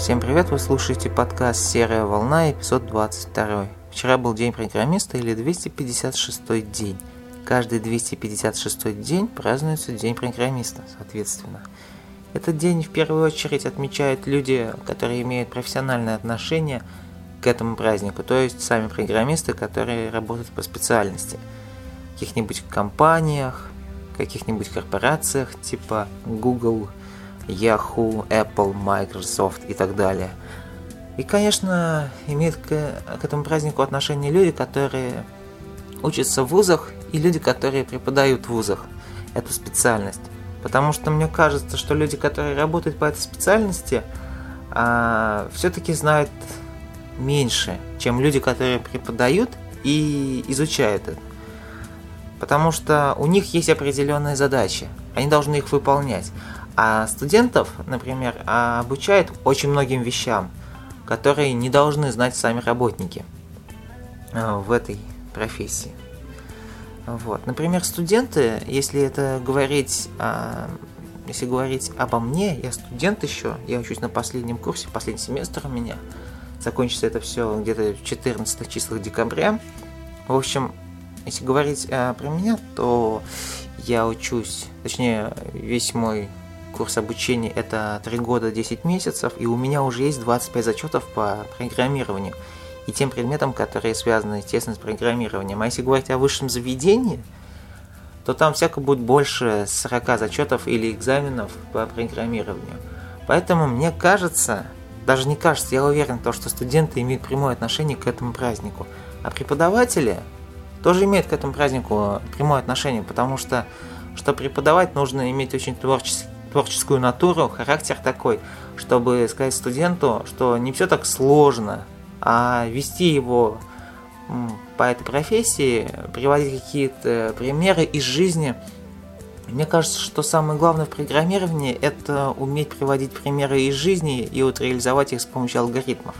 Всем привет, вы слушаете подкаст «Серая волна», эпизод 22. Вчера был день программиста или 256 день. Каждый 256 день празднуется День программиста, соответственно. Этот день в первую очередь отмечают люди, которые имеют профессиональное отношение к этому празднику, то есть сами программисты, которые работают по специальности. В каких-нибудь компаниях, каких-нибудь корпорациях типа Google, Yahoo, Apple, Microsoft и так далее. И, конечно, имеют к, к этому празднику отношение люди, которые учатся в вузах и люди, которые преподают в вузах эту специальность. Потому что мне кажется, что люди, которые работают по этой специальности, а, все-таки знают меньше, чем люди, которые преподают и изучают это. Потому что у них есть определенные задачи, они должны их выполнять. А студентов, например, обучают очень многим вещам, которые не должны знать сами работники а, в этой профессии. Вот. Например, студенты, если это говорить, если говорить обо мне, я студент еще, я учусь на последнем курсе, последний семестр у меня, закончится это все где-то в 14 числах декабря. В общем, если говорить а, про меня, то я учусь, точнее, весь мой курс обучения это 3 года 10 месяцев, и у меня уже есть 25 зачетов по программированию и тем предметам, которые связаны, естественно, с программированием. А если говорить о высшем заведении, то там всяко будет больше 40 зачетов или экзаменов по программированию. Поэтому мне кажется, даже не кажется, я уверен, то, что студенты имеют прямое отношение к этому празднику. А преподаватели тоже имеют к этому празднику прямое отношение, потому что, чтобы преподавать, нужно иметь очень творческий творческую натуру, характер такой, чтобы сказать студенту, что не все так сложно, а вести его по этой профессии, приводить какие-то примеры из жизни. Мне кажется, что самое главное в программировании – это уметь приводить примеры из жизни и вот реализовать их с помощью алгоритмов.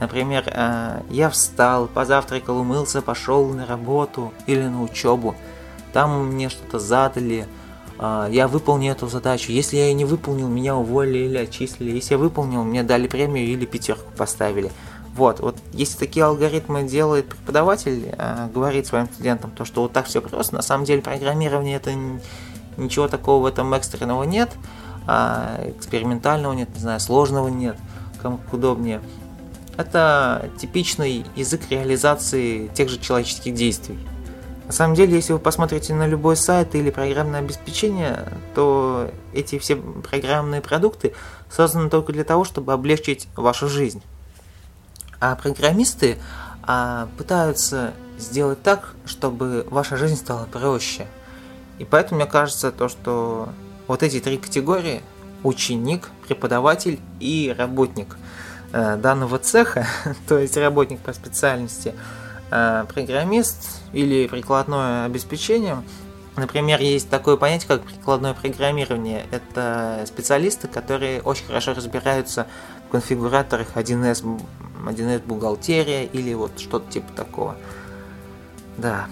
Например, э, я встал, позавтракал, умылся, пошел на работу или на учебу. Там мне что-то задали – я выполнил эту задачу. Если я ее не выполнил, меня уволили или отчислили. Если я выполнил, мне дали премию или пятерку поставили. Вот, вот если такие алгоритмы делает преподаватель, э, говорит своим студентам, то что вот так все просто, на самом деле программирование это ничего такого в этом экстренного нет, а экспериментального нет, не знаю, сложного нет, кому удобнее. Это типичный язык реализации тех же человеческих действий. На самом деле, если вы посмотрите на любой сайт или программное обеспечение, то эти все программные продукты созданы только для того, чтобы облегчить вашу жизнь. А программисты а, пытаются сделать так, чтобы ваша жизнь стала проще. И поэтому мне кажется то, что вот эти три категории ученик, преподаватель и работник э, данного цеха, то есть работник по специальности, программист или прикладное обеспечение. Например, есть такое понятие, как прикладное программирование. Это специалисты, которые очень хорошо разбираются в конфигураторах 1С, 1С бухгалтерия или вот что-то типа такого. Да.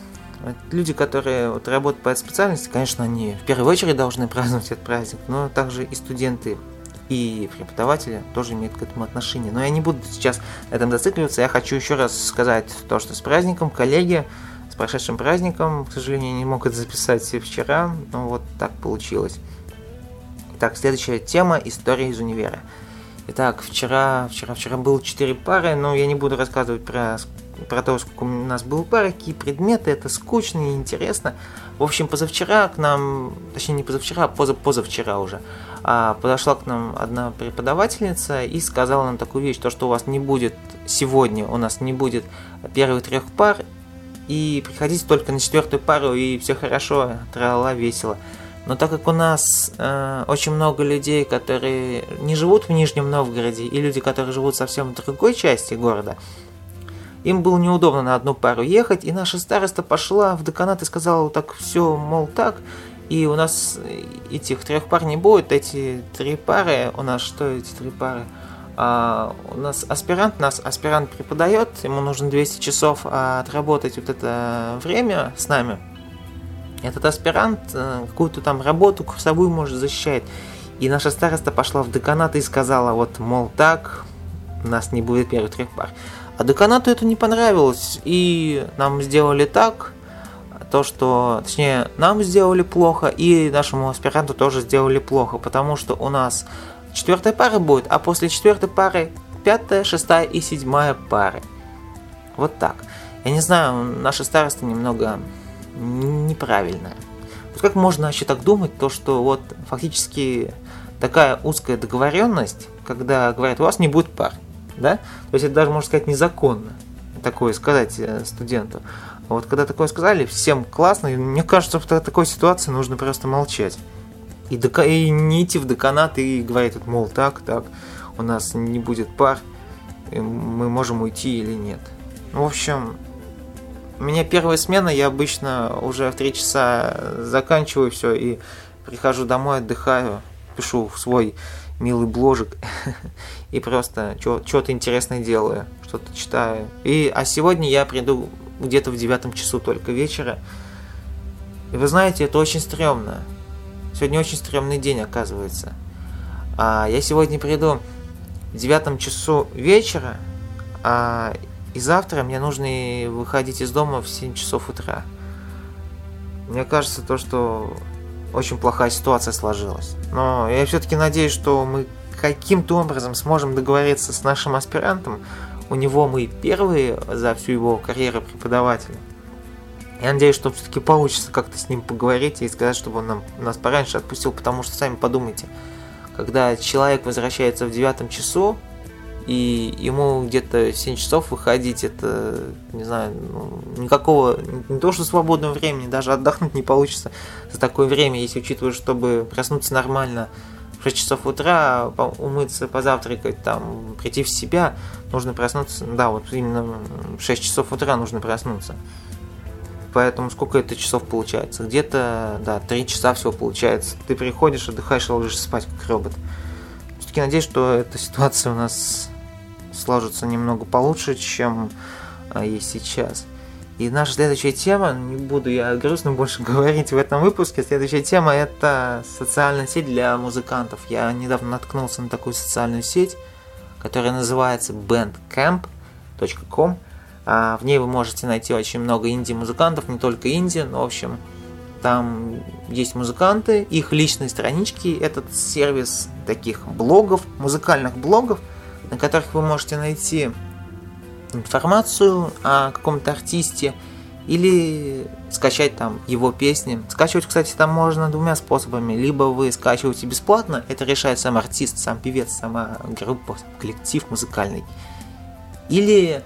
Люди, которые вот работают по этой специальности, конечно, они в первую очередь должны праздновать этот праздник, но также и студенты и преподаватели тоже имеют к этому отношение. Но я не буду сейчас на этом зацикливаться. Я хочу еще раз сказать то, что с праздником, коллеги, с прошедшим праздником. К сожалению, не мог это записать вчера, но вот так получилось. Итак, следующая тема – история из универа. Итак, вчера, вчера, вчера было 4 пары, но я не буду рассказывать про, про то, сколько у нас было пары, какие предметы, это скучно и интересно. В общем, позавчера к нам, точнее не позавчера, а поза, позавчера уже, а, подошла к нам одна преподавательница и сказала нам такую вещь, то, что у вас не будет сегодня, у нас не будет первых трех пар, и приходите только на четвертую пару, и все хорошо, трала весело. Но так как у нас э, очень много людей, которые не живут в Нижнем Новгороде, и люди, которые живут совсем в другой части города, им было неудобно на одну пару ехать, и наша староста пошла в деканат и сказала так все, мол, так, и у нас этих трех пар не будет, эти три пары, у нас что эти три пары? А, у нас аспирант, нас аспирант преподает, ему нужно 200 часов отработать вот это время с нами. Этот аспирант э, какую-то там работу курсовую может защищать. И наша староста пошла в деканат и сказала, вот, мол, так, нас не будет первых трех пар. А деканату это не понравилось, и нам сделали так, то, что, точнее, нам сделали плохо, и нашему аспиранту тоже сделали плохо, потому что у нас четвертая пара будет, а после четвертой пары пятая, шестая и седьмая пары. Вот так. Я не знаю, наша староста немного неправильная. Вот как можно вообще так думать, то что вот фактически такая узкая договоренность, когда говорят, у вас не будет пар, да? То есть это даже, можно сказать, незаконно такое сказать э, студенту. Вот когда такое сказали, всем классно, и мне кажется, в такой ситуации нужно просто молчать. И, дока- и не идти в деканат и говорить, вот, мол, так, так, у нас не будет пар, мы можем уйти или нет. Ну, в общем, у меня первая смена, я обычно уже в 3 часа заканчиваю все и прихожу домой, отдыхаю, пишу в свой милый бложик и просто что-то интересное делаю, что-то читаю. И, а сегодня я приду где-то в девятом часу только вечера. И вы знаете, это очень стрёмно. Сегодня очень стрёмный день, оказывается. А я сегодня приду в девятом часу вечера, а и завтра мне нужно выходить из дома в 7 часов утра. Мне кажется, то, что очень плохая ситуация сложилась. Но я все-таки надеюсь, что мы каким-то образом сможем договориться с нашим аспирантом. У него мы первые за всю его карьеру преподавателя. Я надеюсь, что все-таки получится как-то с ним поговорить и сказать, чтобы он нам, нас пораньше отпустил, потому что сами подумайте, когда человек возвращается в девятом часу, и ему где-то 7 часов выходить, это, не знаю, ну, никакого, не то что свободного времени, даже отдохнуть не получится за такое время, если учитывать, чтобы проснуться нормально в 6 часов утра, умыться, позавтракать, там, прийти в себя, нужно проснуться, да, вот именно в 6 часов утра нужно проснуться. Поэтому сколько это часов получается? Где-то, да, 3 часа всего получается. Ты приходишь, отдыхаешь ложишься спать, как робот. Все-таки надеюсь, что эта ситуация у нас сложится немного получше, чем а, есть сейчас. И наша следующая тема, не буду я грустно больше говорить в этом выпуске, следующая тема это социальная сеть для музыкантов. Я недавно наткнулся на такую социальную сеть, которая называется bandcamp.com. А, в ней вы можете найти очень много инди-музыкантов, не только инди, но в общем там есть музыканты, их личные странички, этот сервис таких блогов, музыкальных блогов – на которых вы можете найти информацию о каком-то артисте или скачать там его песни. Скачивать, кстати, там можно двумя способами. Либо вы скачиваете бесплатно, это решает сам артист, сам певец, сама группа, коллектив музыкальный. Или,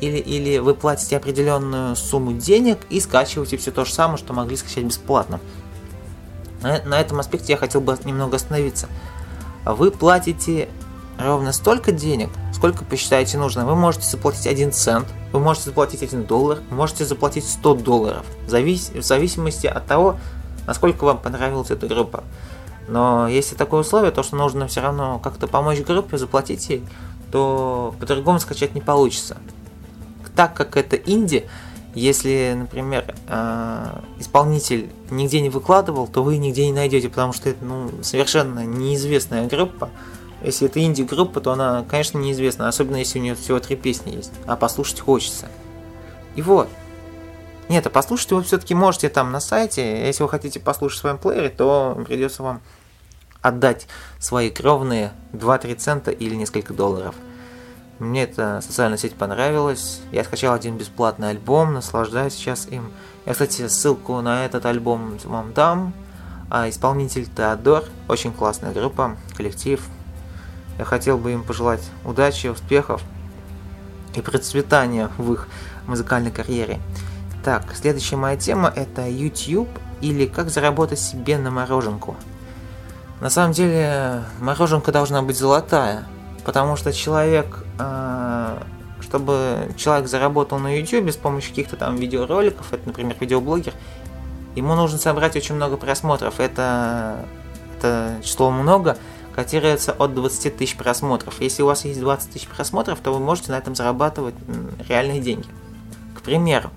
или, или вы платите определенную сумму денег и скачиваете все то же самое, что могли скачать бесплатно. На, на этом аспекте я хотел бы немного остановиться. Вы платите ровно столько денег, сколько посчитаете нужно. Вы можете заплатить 1 цент, вы можете заплатить 1 доллар, можете заплатить 100 долларов, в, завис... в зависимости от того, насколько вам понравилась эта группа. Но если такое условие, то что нужно все равно как-то помочь группе, заплатить ей, то по-другому скачать не получится. Так как это инди, если, например, э, исполнитель нигде не выкладывал, то вы нигде не найдете, потому что это ну, совершенно неизвестная группа, если это инди-группа, то она, конечно, неизвестна, особенно если у нее всего три песни есть, а послушать хочется. И вот. Нет, а послушать вы все-таки можете там на сайте. Если вы хотите послушать в своем плеере, то придется вам отдать свои кровные 2-3 цента или несколько долларов. Мне эта социальная сеть понравилась. Я скачал один бесплатный альбом, наслаждаюсь сейчас им. Я, кстати, ссылку на этот альбом вам дам. А исполнитель Теодор, очень классная группа, коллектив, я хотел бы им пожелать удачи, успехов и процветания в их музыкальной карьере. Так, следующая моя тема это YouTube или как заработать себе на мороженку. На самом деле мороженка должна быть золотая, потому что человек, э, чтобы человек заработал на YouTube с помощью каких-то там видеороликов, это, например, видеоблогер, ему нужно собрать очень много просмотров. Это, это число много, котируется от 20 тысяч просмотров. Если у вас есть 20 тысяч просмотров, то вы можете на этом зарабатывать реальные деньги. К примеру,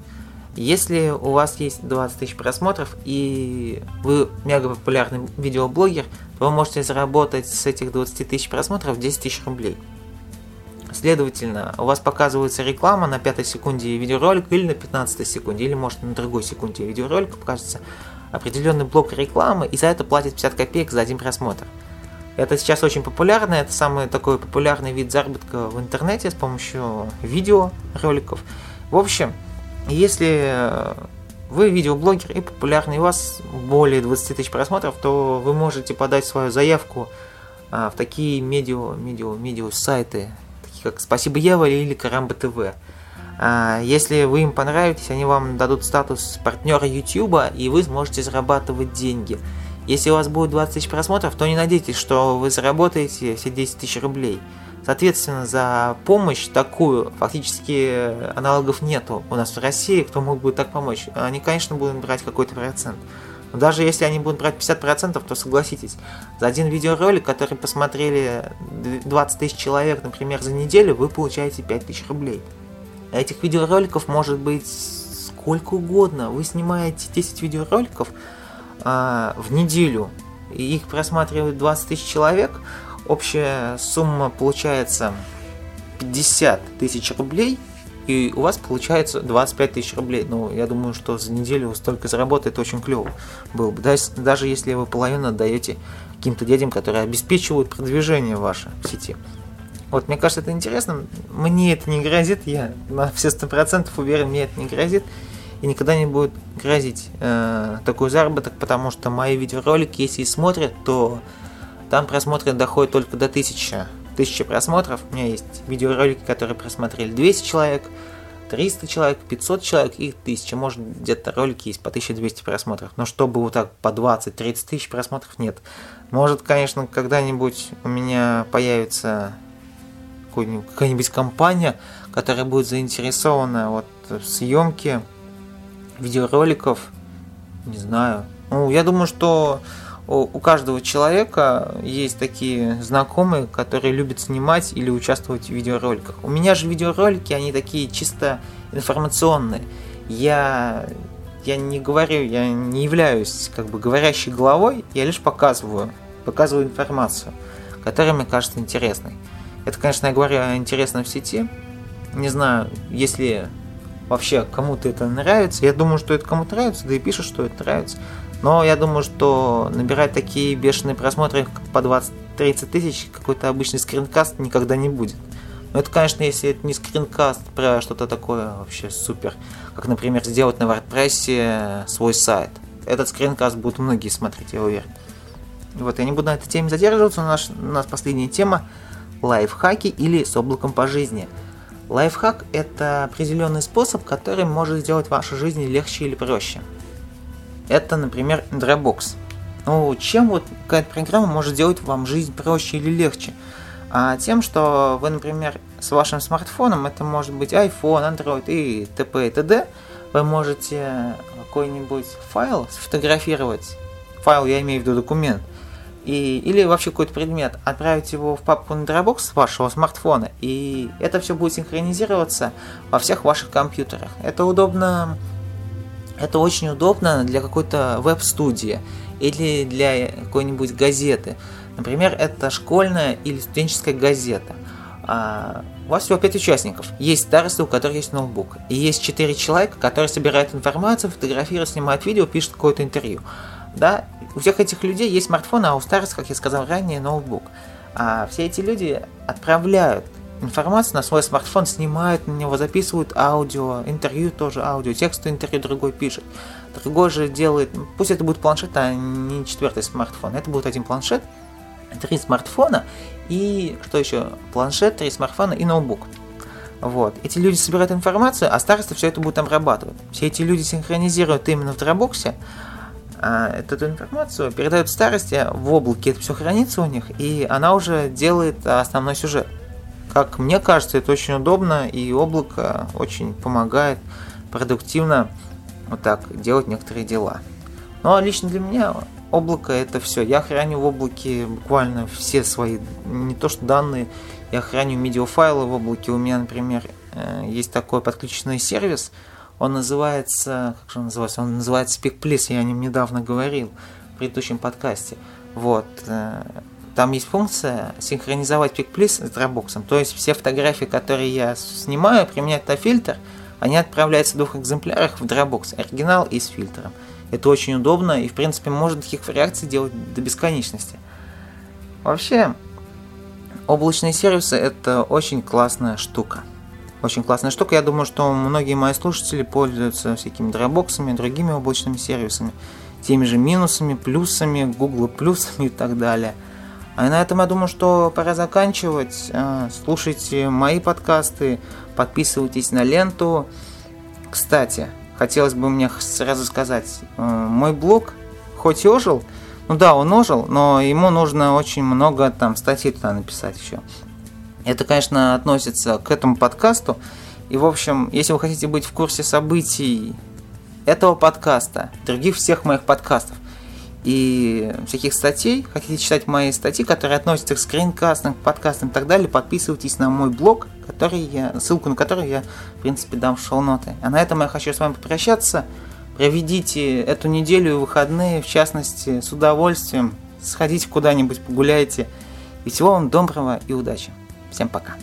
Если у вас есть 20 тысяч просмотров и вы мега популярный видеоблогер, то вы можете заработать с этих 20 тысяч просмотров 10 тысяч рублей. Следовательно, у вас показывается реклама на 5 секунде видеоролика или на 15 секунде, или может на другой секунде видеоролика покажется определенный блок рекламы, и за это платит 50 копеек за один просмотр. Это сейчас очень популярно, это самый такой популярный вид заработка в интернете с помощью видеороликов. В общем, если вы видеоблогер и популярный, у вас более 20 тысяч просмотров, то вы можете подать свою заявку а, в такие медиа, медиа, медиа сайты, такие как Спасибо Ева или Карамба ТВ. А, если вы им понравитесь, они вам дадут статус партнера YouTube, и вы сможете зарабатывать деньги. Если у вас будет 20 тысяч просмотров, то не надейтесь, что вы заработаете все 10 тысяч рублей. Соответственно, за помощь такую фактически аналогов нету у нас в России, кто мог бы так помочь. Они, конечно, будут брать какой-то процент. Но даже если они будут брать 50%, то согласитесь, за один видеоролик, который посмотрели 20 тысяч человек, например, за неделю, вы получаете 5 тысяч рублей. Этих видеороликов может быть сколько угодно. Вы снимаете 10 видеороликов а, в неделю, и их просматривают 20 тысяч человек – общая сумма получается 50 тысяч рублей, и у вас получается 25 тысяч рублей. Ну, я думаю, что за неделю столько заработает очень клево было бы. Даже если вы половину отдаете каким-то дядям, которые обеспечивают продвижение ваше в сети. Вот, мне кажется, это интересно. Мне это не грозит, я на все сто процентов уверен, мне это не грозит. И никогда не будет грозить э, такой заработок, потому что мои видеоролики, если и смотрят, то там просмотры доходят только до 1000, 1000 просмотров. У меня есть видеоролики, которые просмотрели 200 человек, 300 человек, 500 человек и 1000. Может, где-то ролики есть по 1200 просмотров. Но чтобы вот так по 20-30 тысяч просмотров, нет. Может, конечно, когда-нибудь у меня появится какая-нибудь компания, которая будет заинтересована вот в съемке видеороликов. Не знаю. Ну, я думаю, что у каждого человека есть такие знакомые, которые любят снимать или участвовать в видеороликах. У меня же видеоролики, они такие чисто информационные. Я, я не говорю, я не являюсь как бы говорящей головой, я лишь показываю, показываю информацию, которая мне кажется интересной. Это, конечно, я говорю интересно в сети. Не знаю, если вообще кому-то это нравится. Я думаю, что это кому-то нравится, да и пишут, что это нравится. Но я думаю, что набирать такие бешеные просмотры по 20-30 тысяч какой-то обычный скринкаст никогда не будет. Но это, конечно, если это не скринкаст про что-то такое вообще супер, как, например, сделать на WordPress свой сайт. Этот скринкаст будут многие смотреть, я уверен. Вот, я не буду на этой теме задерживаться, у нас, у нас последняя тема – лайфхаки или с облаком по жизни. Лайфхак – это определенный способ, который может сделать вашу жизнь легче или проще – это, например, Dropbox. Ну, чем вот какая-то программа может сделать вам жизнь проще или легче? А тем, что вы, например, с вашим смартфоном, это может быть iPhone, Android и т.п. и т.д., вы можете какой-нибудь файл сфотографировать, файл я имею в виду документ, и, или вообще какой-то предмет, отправить его в папку на Dropbox с вашего смартфона, и это все будет синхронизироваться во всех ваших компьютерах. Это удобно это очень удобно для какой-то веб-студии или для какой-нибудь газеты. Например, это школьная или студенческая газета. А, у вас всего 5 участников. Есть старосты, у которых есть ноутбук. И есть 4 человека, которые собирают информацию, фотографируют, снимают видео, пишут какое-то интервью. Да, у всех этих людей есть смартфон, а у старостов, как я сказал ранее, ноутбук. А все эти люди отправляют информацию на свой смартфон, снимают на него, записывают аудио, интервью тоже аудио, текстовое интервью другой пишет. Другой же делает, пусть это будет планшет, а не четвертый смартфон, это будет один планшет, три смартфона и что еще? Планшет, три смартфона и ноутбук. Вот. Эти люди собирают информацию, а староста все это будет обрабатывать. Все эти люди синхронизируют именно в Dropbox, эту информацию передают старости в облаке, это все хранится у них, и она уже делает основной сюжет. Как мне кажется, это очень удобно, и облако очень помогает продуктивно вот так делать некоторые дела. Ну а лично для меня облако это все. Я храню в облаке буквально все свои, не то что данные, я храню медиафайлы в облаке. У меня, например, э, есть такой подключенный сервис Он называется, как же он называется? Он называется Speak Please, я о нем недавно говорил в предыдущем подкасте. Вот. Э, там есть функция синхронизовать Speak Please с Dropbox. То есть все фотографии, которые я снимаю, применять на фильтр, они отправляются в двух экземплярах в Dropbox, оригинал и с фильтром. Это очень удобно и, в принципе, можно таких реакций делать до бесконечности. Вообще, облачные сервисы – это очень классная штука. Очень классная штука. Я думаю, что многие мои слушатели пользуются всякими дропбоксами, другими облачными сервисами, теми же минусами, плюсами, Google плюсами и так далее. А на этом я думаю, что пора заканчивать. А, слушайте мои подкасты, подписывайтесь на ленту. Кстати, хотелось бы мне сразу сказать, э, мой блог хоть и ожил, ну да, он ожил, но ему нужно очень много там статей туда написать еще. Это, конечно, относится к этому подкасту. И, в общем, если вы хотите быть в курсе событий этого подкаста, других всех моих подкастов и всяких статей, хотите читать мои статьи, которые относятся к скринкастам, к подкастам и так далее, подписывайтесь на мой блог, который я, ссылку на который я, в принципе, дам в шоу-ноты. А на этом я хочу с вами попрощаться. Проведите эту неделю и выходные, в частности, с удовольствием. Сходите куда-нибудь, погуляйте. И всего вам доброго и удачи. Всем пока.